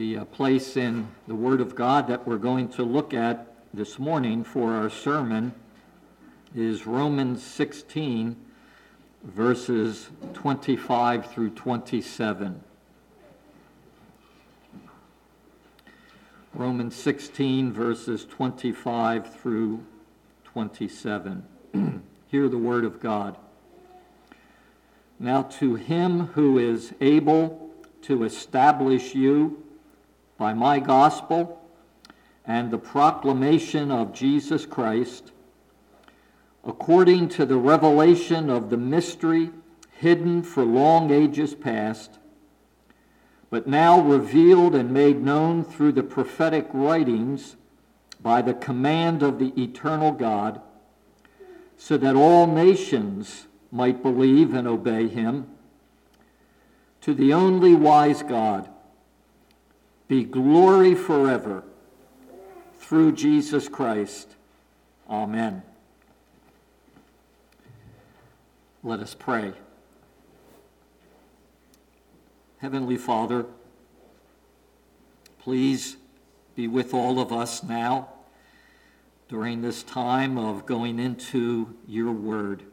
The uh, place in the Word of God that we're going to look at this morning for our sermon is Romans 16, verses 25 through 27. Romans 16, verses 25 through 27. Hear the Word of God. Now, to him who is able to establish you by my gospel and the proclamation of Jesus Christ, according to the revelation of the mystery hidden for long ages past, but now revealed and made known through the prophetic writings by the command of the eternal God, so that all nations might believe and obey him. To the only wise God, be glory forever through Jesus Christ. Amen. Let us pray. Heavenly Father, please be with all of us now during this time of going into your word.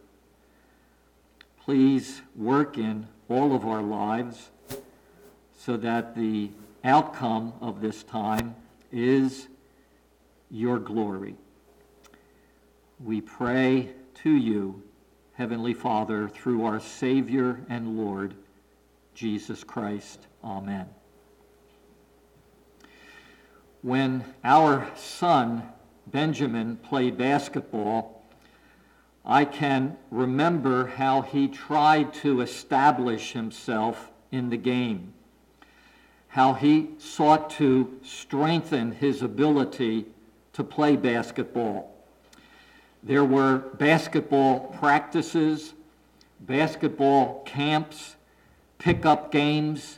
Please work in all of our lives so that the outcome of this time is your glory. We pray to you, Heavenly Father, through our Savior and Lord, Jesus Christ. Amen. When our son, Benjamin, played basketball, I can remember how he tried to establish himself in the game how he sought to strengthen his ability to play basketball. There were basketball practices, basketball camps, pickup games,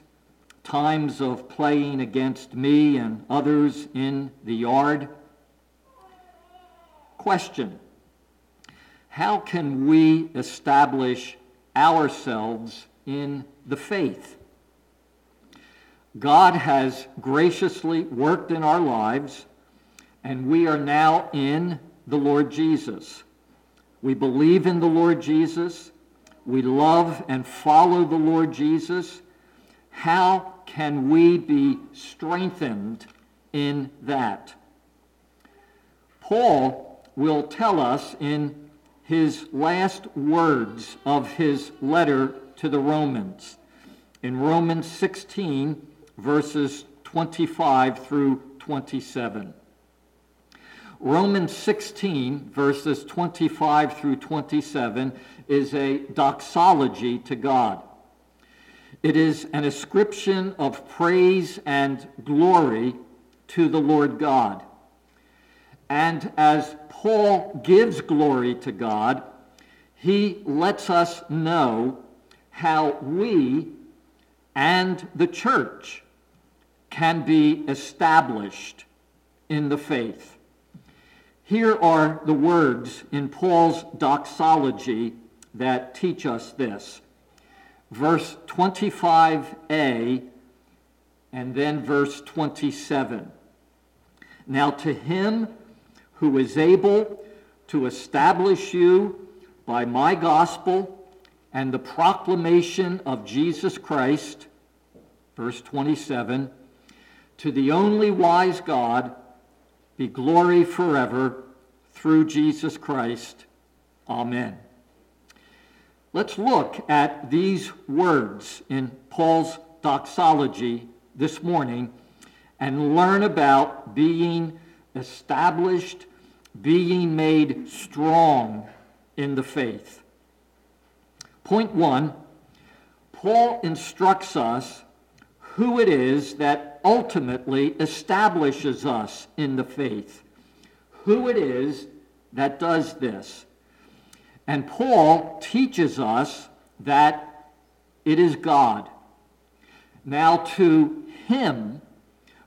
times of playing against me and others in the yard. Question How can we establish ourselves in the faith? God has graciously worked in our lives, and we are now in the Lord Jesus. We believe in the Lord Jesus. We love and follow the Lord Jesus. How can we be strengthened in that? Paul will tell us in his last words of his letter to the Romans. In Romans 16, verses 25 through 27. Romans 16, verses 25 through 27, is a doxology to God. It is an ascription of praise and glory to the Lord God. And as Paul gives glory to God, he lets us know how we and the church can be established in the faith. Here are the words in Paul's doxology that teach us this. Verse 25a and then verse 27. Now to him who is able to establish you by my gospel and the proclamation of Jesus Christ, verse 27, to the only wise God be glory forever through Jesus Christ. Amen. Let's look at these words in Paul's doxology this morning and learn about being established, being made strong in the faith. Point one Paul instructs us who it is that ultimately establishes us in the faith. Who it is that does this. And Paul teaches us that it is God. Now, to him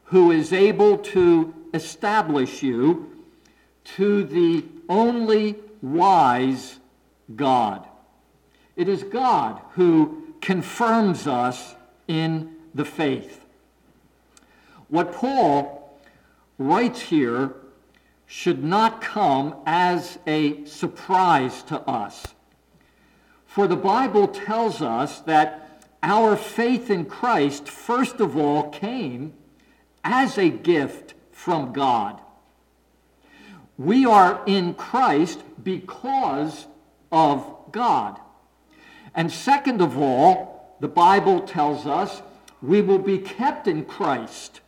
who is able to establish you, to the only wise God. It is God who confirms us in the faith. What Paul writes here should not come as a surprise to us. For the Bible tells us that our faith in Christ, first of all, came as a gift from God. We are in Christ because of God. And second of all, the Bible tells us we will be kept in Christ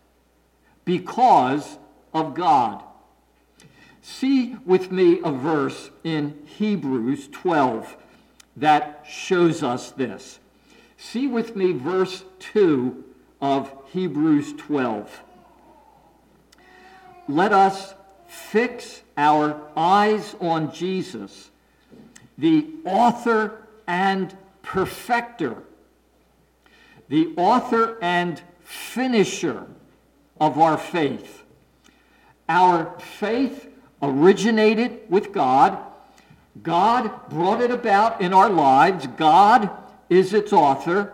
because of God. See with me a verse in Hebrews 12 that shows us this. See with me verse 2 of Hebrews 12. Let us fix our eyes on Jesus, the author and perfecter, the author and finisher of our faith. Our faith originated with God. God brought it about in our lives. God is its author.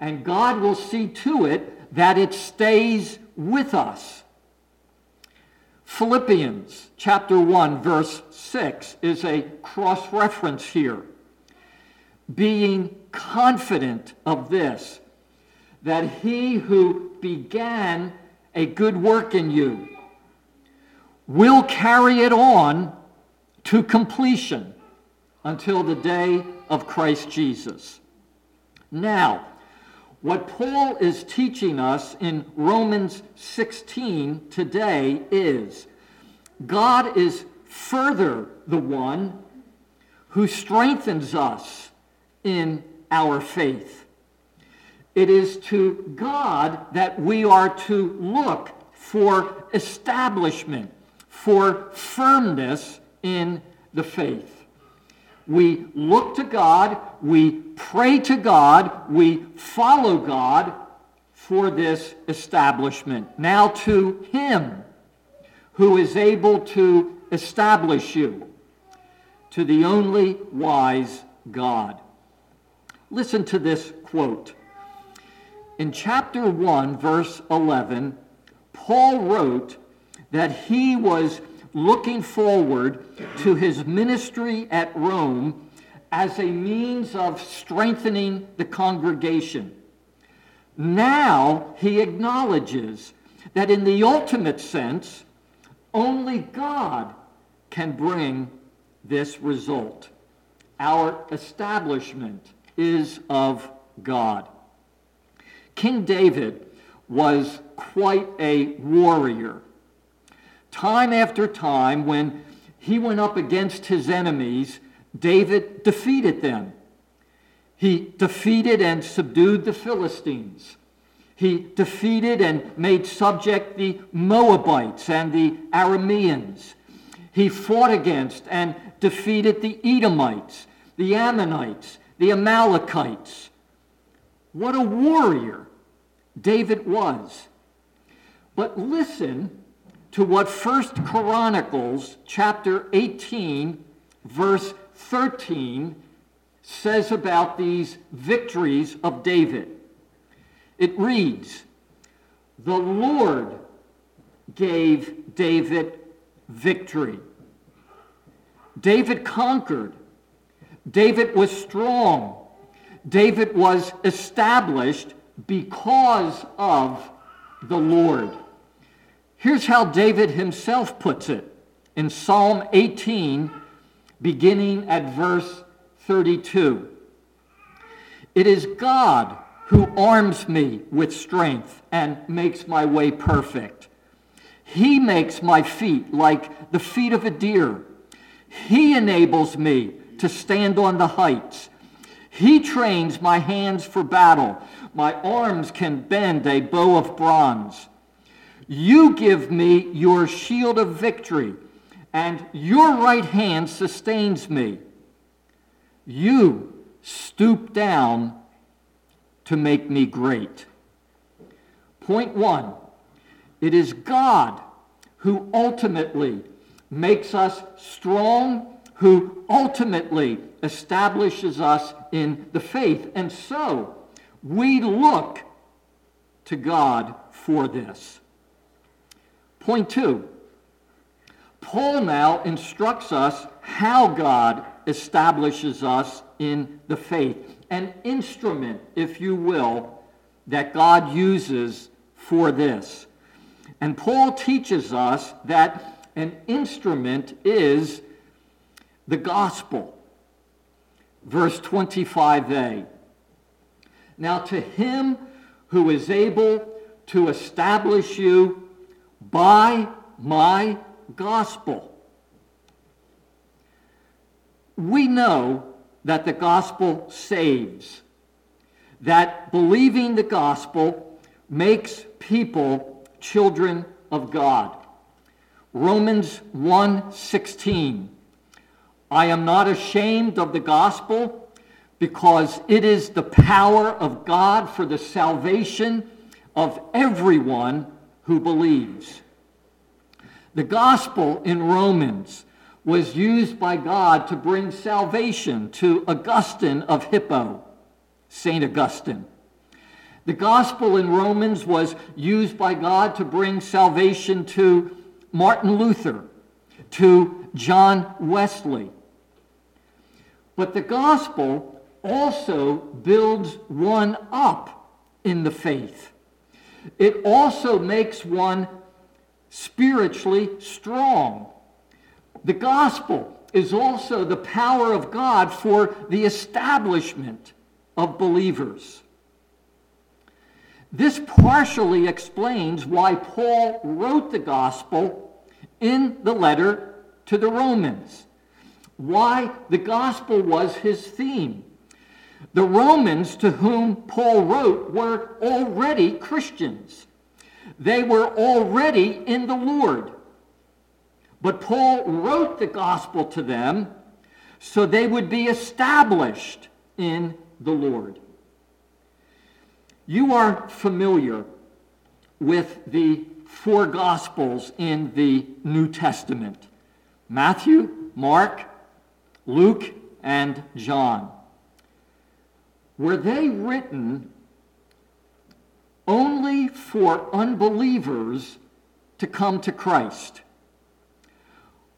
And God will see to it that it stays with us. Philippians chapter 1, verse 6 is a cross reference here. Being confident of this, that he who began a good work in you will carry it on to completion until the day of Christ Jesus. Now, what Paul is teaching us in Romans 16 today is God is further the one who strengthens us in our faith. It is to God that we are to look for establishment, for firmness in the faith. We look to God, we pray to God, we follow God for this establishment. Now to Him who is able to establish you, to the only wise God. Listen to this quote. In chapter 1, verse 11, Paul wrote that he was looking forward to his ministry at Rome as a means of strengthening the congregation. Now he acknowledges that in the ultimate sense, only God can bring this result. Our establishment is of God. King David was quite a warrior time after time, when he went up against his enemies, David defeated them. He defeated and subdued the Philistines. He defeated and made subject the Moabites and the Arameans. He fought against and defeated the Edomites, the Ammonites, the Amalekites. What a warrior David was. But listen to what First Chronicles chapter 18 verse 13 says about these victories of David. It reads, "The Lord gave David victory. David conquered. David was strong. David was established because of the Lord. Here's how David himself puts it in Psalm 18, beginning at verse 32. It is God who arms me with strength and makes my way perfect. He makes my feet like the feet of a deer. He enables me to stand on the heights. He trains my hands for battle. My arms can bend a bow of bronze. You give me your shield of victory, and your right hand sustains me. You stoop down to make me great. Point one it is God who ultimately makes us strong, who ultimately establishes us in the faith. And so we look to God for this. Point two Paul now instructs us how God establishes us in the faith, an instrument, if you will, that God uses for this. And Paul teaches us that an instrument is the gospel. Verse 25a. Now, to him who is able to establish you by my gospel. We know that the gospel saves, that believing the gospel makes people children of God. Romans 1:16 I am not ashamed of the gospel because it is the power of God for the salvation of everyone who believes. The gospel in Romans was used by God to bring salvation to Augustine of Hippo, St. Augustine. The gospel in Romans was used by God to bring salvation to Martin Luther, to John Wesley. But the gospel also builds one up in the faith. It also makes one spiritually strong. The gospel is also the power of God for the establishment of believers. This partially explains why Paul wrote the gospel in the letter to the Romans, why the gospel was his theme. The Romans to whom Paul wrote were already Christians. They were already in the Lord. But Paul wrote the gospel to them so they would be established in the Lord. You are familiar with the four gospels in the New Testament Matthew, Mark, Luke, and John. Were they written only for unbelievers to come to Christ?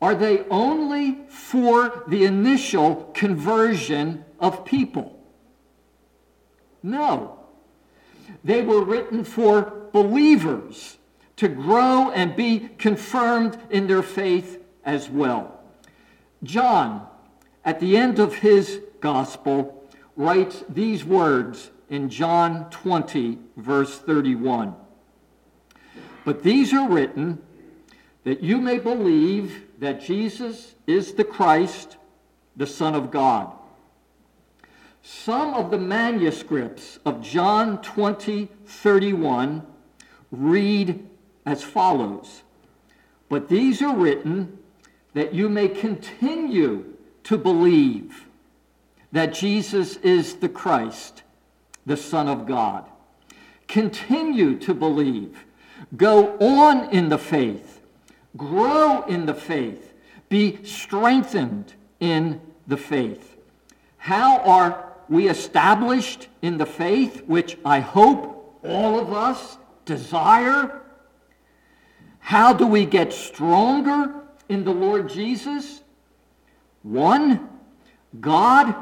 Are they only for the initial conversion of people? No. They were written for believers to grow and be confirmed in their faith as well. John, at the end of his gospel, writes these words in John 20, verse 31. But these are written that you may believe that Jesus is the Christ, the Son of God. Some of the manuscripts of John 20, 31 read as follows But these are written that you may continue to believe that Jesus is the Christ, the Son of God. Continue to believe. Go on in the faith. Grow in the faith. Be strengthened in the faith. How are we established in the faith, which I hope all of us desire? How do we get stronger in the Lord Jesus? One, God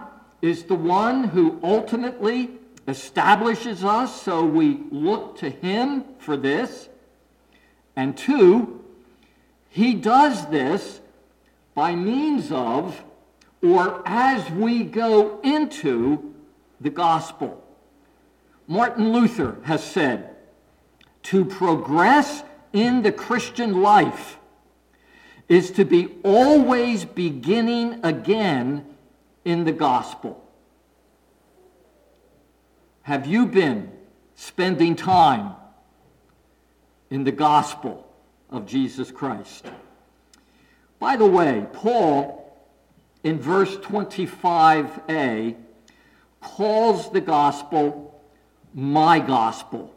is the one who ultimately establishes us, so we look to him for this. And two, he does this by means of or as we go into the gospel. Martin Luther has said, to progress in the Christian life is to be always beginning again in the gospel. Have you been spending time in the gospel of Jesus Christ? By the way, Paul in verse 25a calls the gospel my gospel.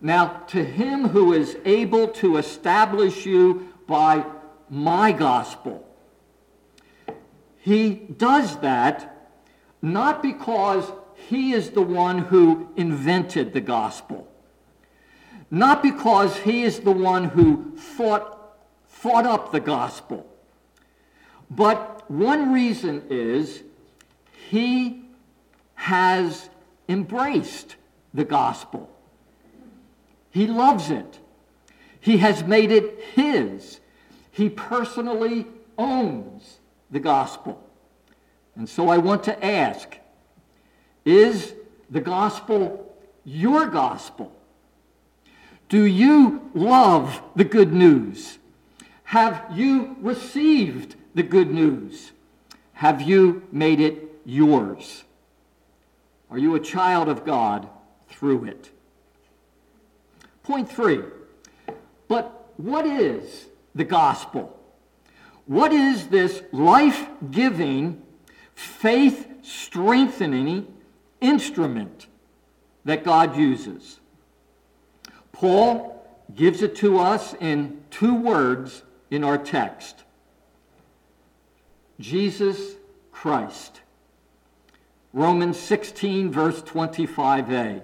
Now, to him who is able to establish you by my gospel, he does that not because he is the one who invented the gospel. not because he is the one who thought, thought up the gospel, but one reason is he has embraced the gospel. He loves it. He has made it his. He personally owns the gospel. And so I want to ask is the gospel your gospel? Do you love the good news? Have you received the good news? Have you made it yours? Are you a child of God through it? Point three. But what is the gospel? What is this life giving, faith strengthening instrument that God uses? Paul gives it to us in two words in our text Jesus Christ. Romans 16, verse 25a.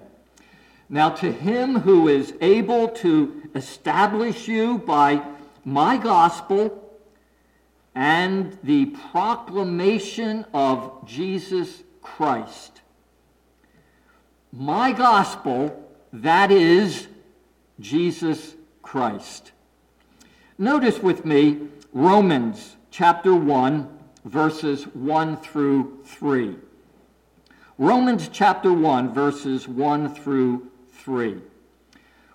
Now, to him who is able to establish you by my gospel and the proclamation of Jesus Christ. My gospel, that is Jesus Christ. Notice with me Romans chapter 1, verses 1 through 3. Romans chapter 1, verses 1 through 3.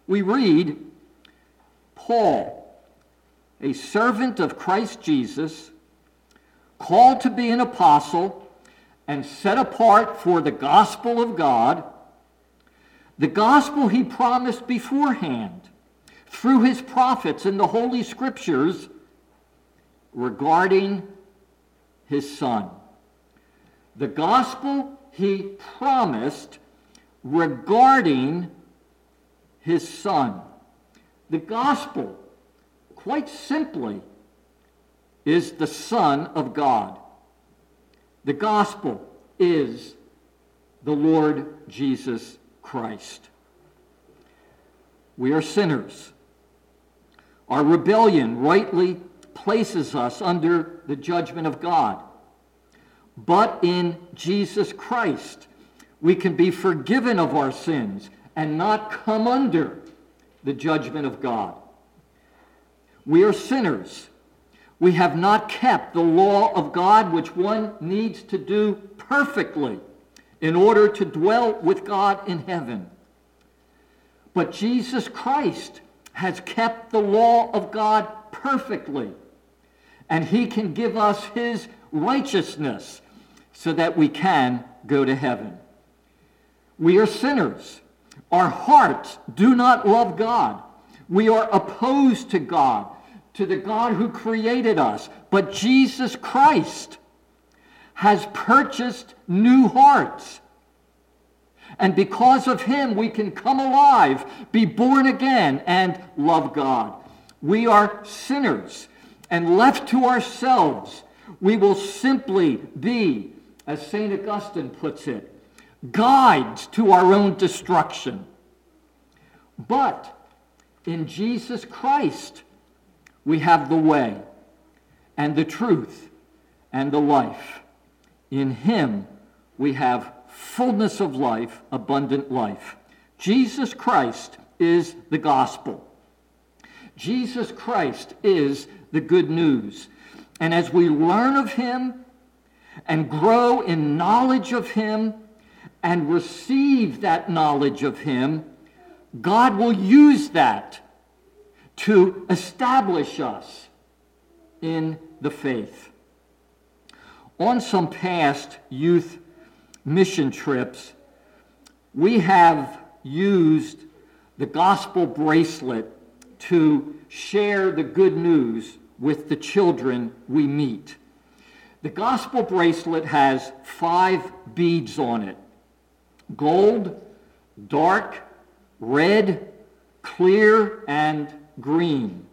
We read, Paul, a servant of Christ Jesus, called to be an apostle and set apart for the gospel of God, the gospel he promised beforehand through his prophets in the Holy Scriptures regarding his son. The gospel he promised regarding his son. The gospel, quite simply, is the Son of God. The gospel is the Lord Jesus Christ. We are sinners. Our rebellion rightly places us under the judgment of God. But in Jesus Christ, we can be forgiven of our sins and not come under the judgment of God. We are sinners. We have not kept the law of God, which one needs to do perfectly in order to dwell with God in heaven. But Jesus Christ has kept the law of God perfectly, and he can give us his righteousness so that we can go to heaven. We are sinners. Our hearts do not love God. We are opposed to God, to the God who created us. But Jesus Christ has purchased new hearts. And because of him, we can come alive, be born again, and love God. We are sinners, and left to ourselves, we will simply be, as St. Augustine puts it, guides to our own destruction. But in Jesus Christ, we have the way and the truth and the life. In him, we have fullness of life, abundant life. Jesus Christ is the gospel. Jesus Christ is the good news. And as we learn of him and grow in knowledge of him, and receive that knowledge of Him, God will use that to establish us in the faith. On some past youth mission trips, we have used the gospel bracelet to share the good news with the children we meet. The gospel bracelet has five beads on it gold, dark, red, clear, and green.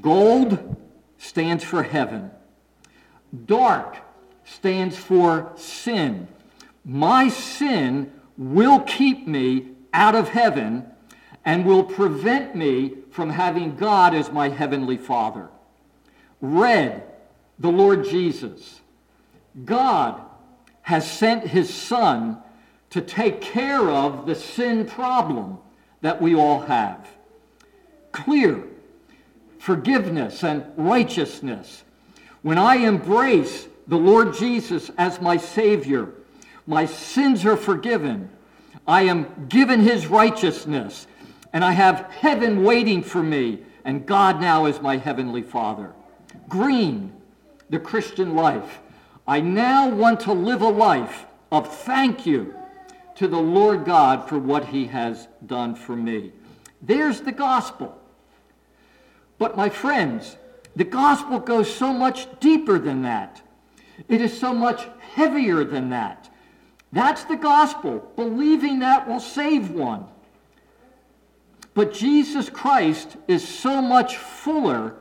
Gold stands for heaven. Dark stands for sin. My sin will keep me out of heaven, and will prevent me from having God as my heavenly Father. Red, the Lord Jesus. God has sent his Son to take care of the sin problem that we all have. Clear, forgiveness and righteousness. When I embrace the Lord Jesus as my Savior, my sins are forgiven. I am given his righteousness, and I have heaven waiting for me, and God now is my heavenly Father. Green, the Christian life. I now want to live a life of thank you to the Lord God for what he has done for me. There's the gospel. But my friends, the gospel goes so much deeper than that. It is so much heavier than that. That's the gospel. Believing that will save one. But Jesus Christ is so much fuller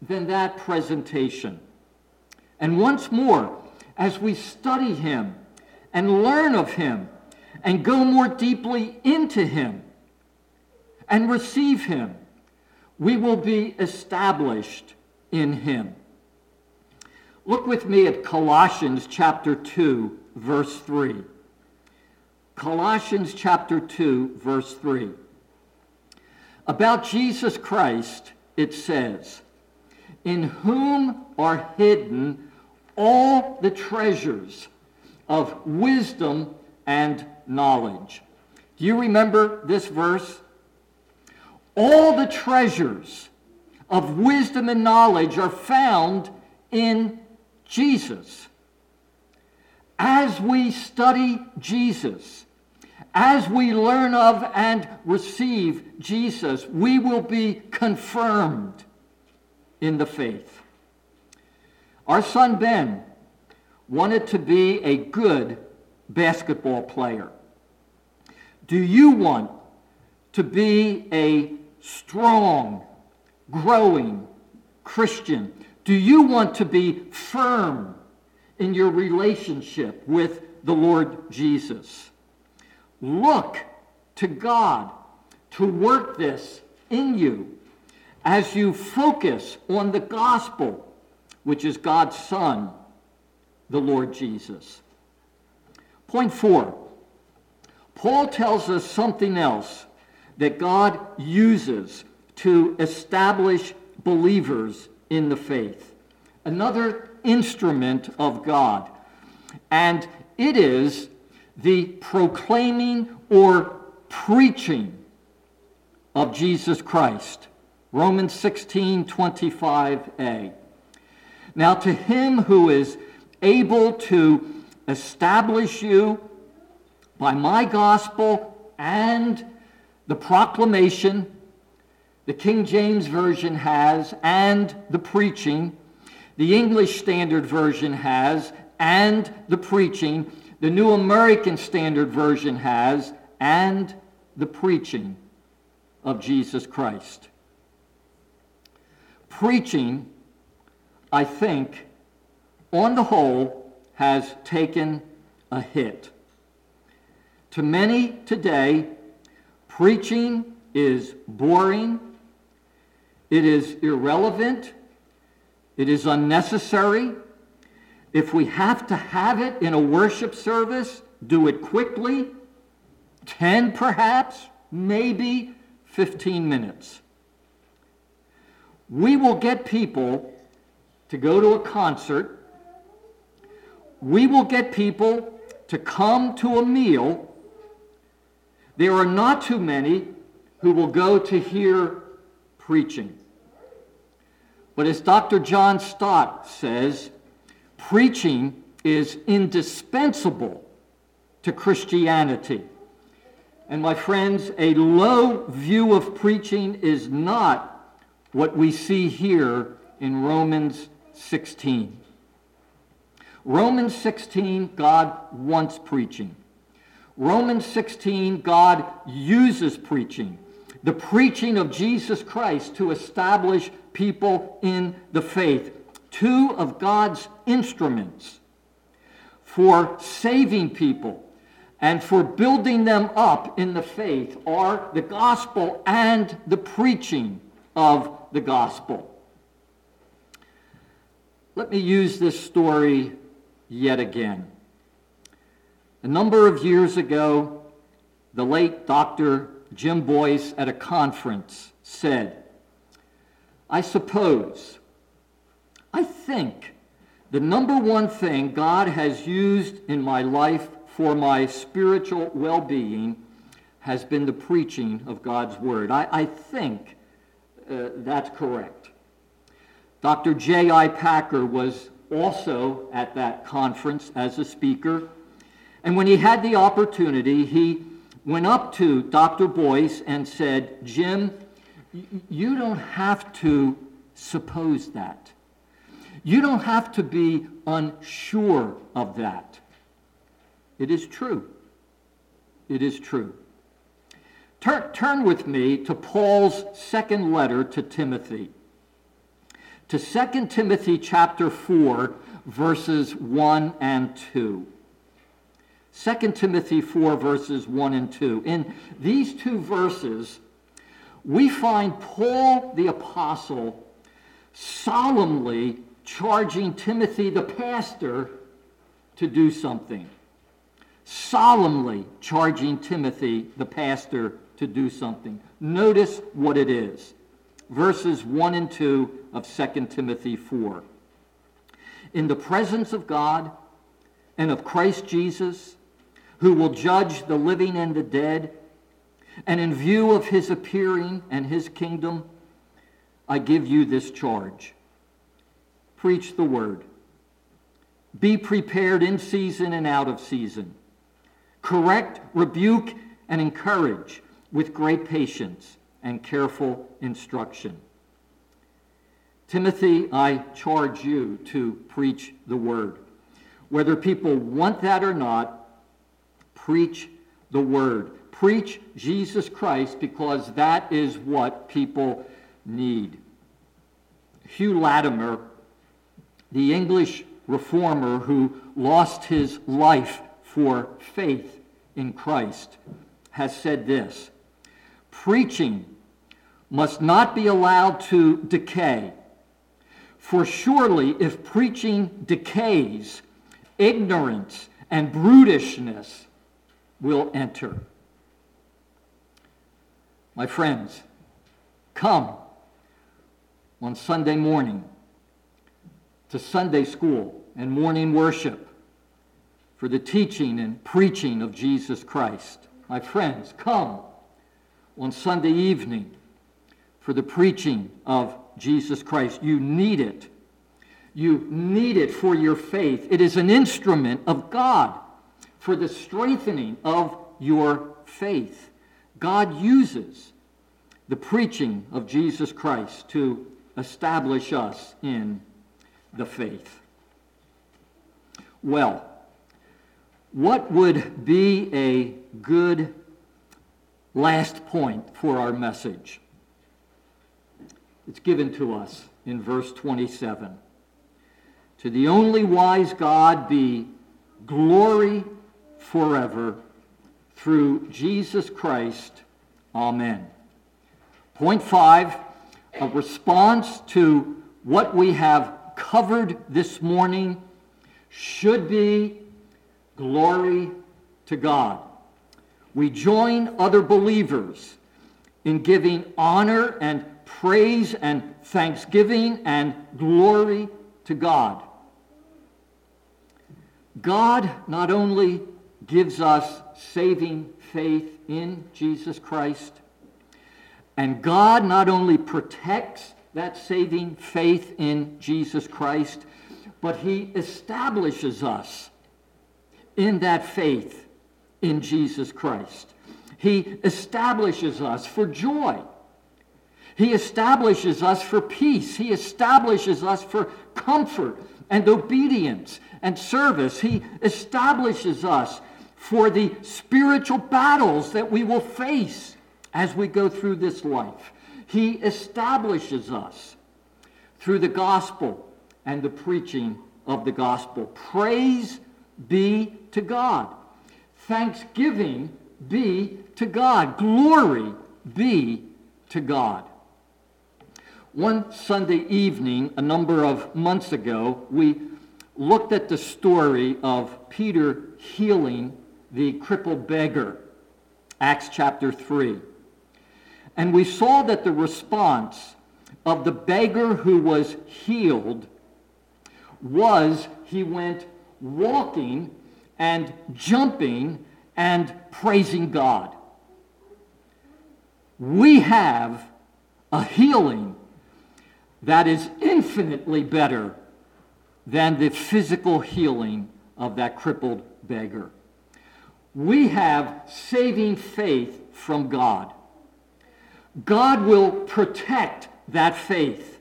than that presentation. And once more, as we study him and learn of him and go more deeply into him and receive him, we will be established in him. Look with me at Colossians chapter 2, verse 3. Colossians chapter 2, verse 3. About Jesus Christ, it says, In whom are hidden all the treasures of wisdom and knowledge. Do you remember this verse? All the treasures of wisdom and knowledge are found in Jesus. As we study Jesus, as we learn of and receive Jesus, we will be confirmed in the faith. Our son Ben wanted to be a good basketball player. Do you want to be a strong, growing Christian? Do you want to be firm in your relationship with the Lord Jesus? Look to God to work this in you as you focus on the gospel, which is God's Son, the Lord Jesus. Point four Paul tells us something else that God uses to establish believers in the faith. Another instrument of God. And it is the proclaiming or preaching of Jesus Christ. Romans 16, 25a. Now to him who is able to establish you by my gospel and the proclamation the King James Version has, and the preaching. The English Standard Version has, and the preaching. The New American Standard Version has, and the preaching of Jesus Christ. Preaching, I think, on the whole, has taken a hit. To many today, preaching is boring it is irrelevant. It is unnecessary. If we have to have it in a worship service, do it quickly. 10 perhaps, maybe 15 minutes. We will get people to go to a concert. We will get people to come to a meal. There are not too many who will go to hear preaching. But as Dr. John Stott says, preaching is indispensable to Christianity. And my friends, a low view of preaching is not what we see here in Romans 16. Romans 16, God wants preaching. Romans 16, God uses preaching the preaching of Jesus Christ to establish people in the faith. Two of God's instruments for saving people and for building them up in the faith are the gospel and the preaching of the gospel. Let me use this story yet again. A number of years ago, the late Dr. Jim Boice at a conference said, I suppose, I think the number one thing God has used in my life for my spiritual well being has been the preaching of God's Word. I, I think uh, that's correct. Dr. J.I. Packer was also at that conference as a speaker. And when he had the opportunity, he went up to Dr. Boice and said, Jim, you don't have to suppose that. You don't have to be unsure of that. It is true. It is true. Turn, turn with me to Paul's second letter to Timothy to 2 Timothy chapter 4, verses 1 and 2. 2 Timothy 4, verses 1 and 2. In these two verses, we find Paul the Apostle solemnly charging Timothy the pastor to do something. Solemnly charging Timothy the pastor to do something. Notice what it is verses 1 and 2 of 2 Timothy 4. In the presence of God and of Christ Jesus, who will judge the living and the dead, and in view of his appearing and his kingdom, I give you this charge. Preach the word. Be prepared in season and out of season. Correct, rebuke, and encourage with great patience and careful instruction. Timothy, I charge you to preach the word. Whether people want that or not, preach the word. Preach Jesus Christ because that is what people need. Hugh Latimer, the English reformer who lost his life for faith in Christ, has said this Preaching must not be allowed to decay. For surely, if preaching decays, ignorance and brutishness will enter. My friends, come on Sunday morning to Sunday school and morning worship for the teaching and preaching of Jesus Christ. My friends, come on Sunday evening for the preaching of Jesus Christ. You need it. You need it for your faith. It is an instrument of God for the strengthening of your faith. God uses the preaching of Jesus Christ to establish us in the faith. Well, what would be a good last point for our message? It's given to us in verse 27. To the only wise God be glory forever through Jesus Christ. Amen. Point five, a response to what we have covered this morning should be glory to God. We join other believers in giving honor and praise and thanksgiving and glory to God. God not only gives us saving faith in Jesus Christ, and God not only protects that saving faith in Jesus Christ, but he establishes us in that faith in Jesus Christ. He establishes us for joy he establishes us for peace. He establishes us for comfort and obedience and service. He establishes us for the spiritual battles that we will face as we go through this life. He establishes us through the gospel and the preaching of the gospel. Praise be to God. Thanksgiving be to God. Glory be to God. One Sunday evening, a number of months ago, we looked at the story of Peter healing the crippled beggar, Acts chapter 3. And we saw that the response of the beggar who was healed was he went walking and jumping and praising God. We have a healing that is infinitely better than the physical healing of that crippled beggar. We have saving faith from God. God will protect that faith,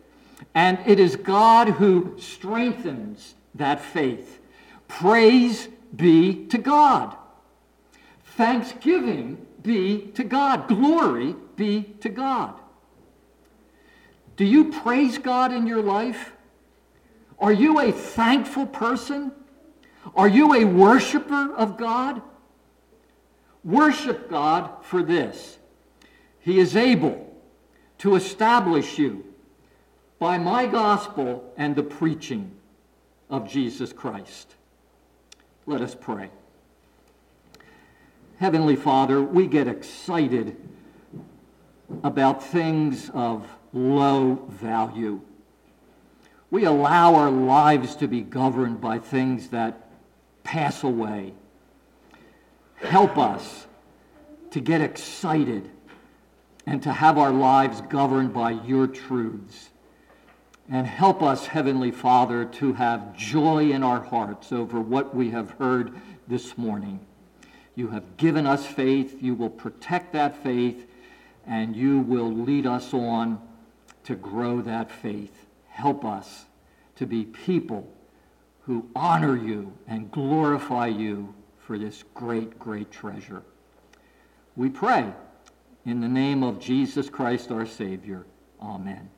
and it is God who strengthens that faith. Praise be to God. Thanksgiving be to God. Glory be to God. Do you praise God in your life? Are you a thankful person? Are you a worshiper of God? Worship God for this. He is able to establish you by my gospel and the preaching of Jesus Christ. Let us pray. Heavenly Father, we get excited about things of low value. We allow our lives to be governed by things that pass away. Help us to get excited and to have our lives governed by your truths. And help us, Heavenly Father, to have joy in our hearts over what we have heard this morning. You have given us faith. You will protect that faith, and you will lead us on to grow that faith help us to be people who honor you and glorify you for this great, great treasure. We pray in the name of Jesus Christ our Savior. Amen.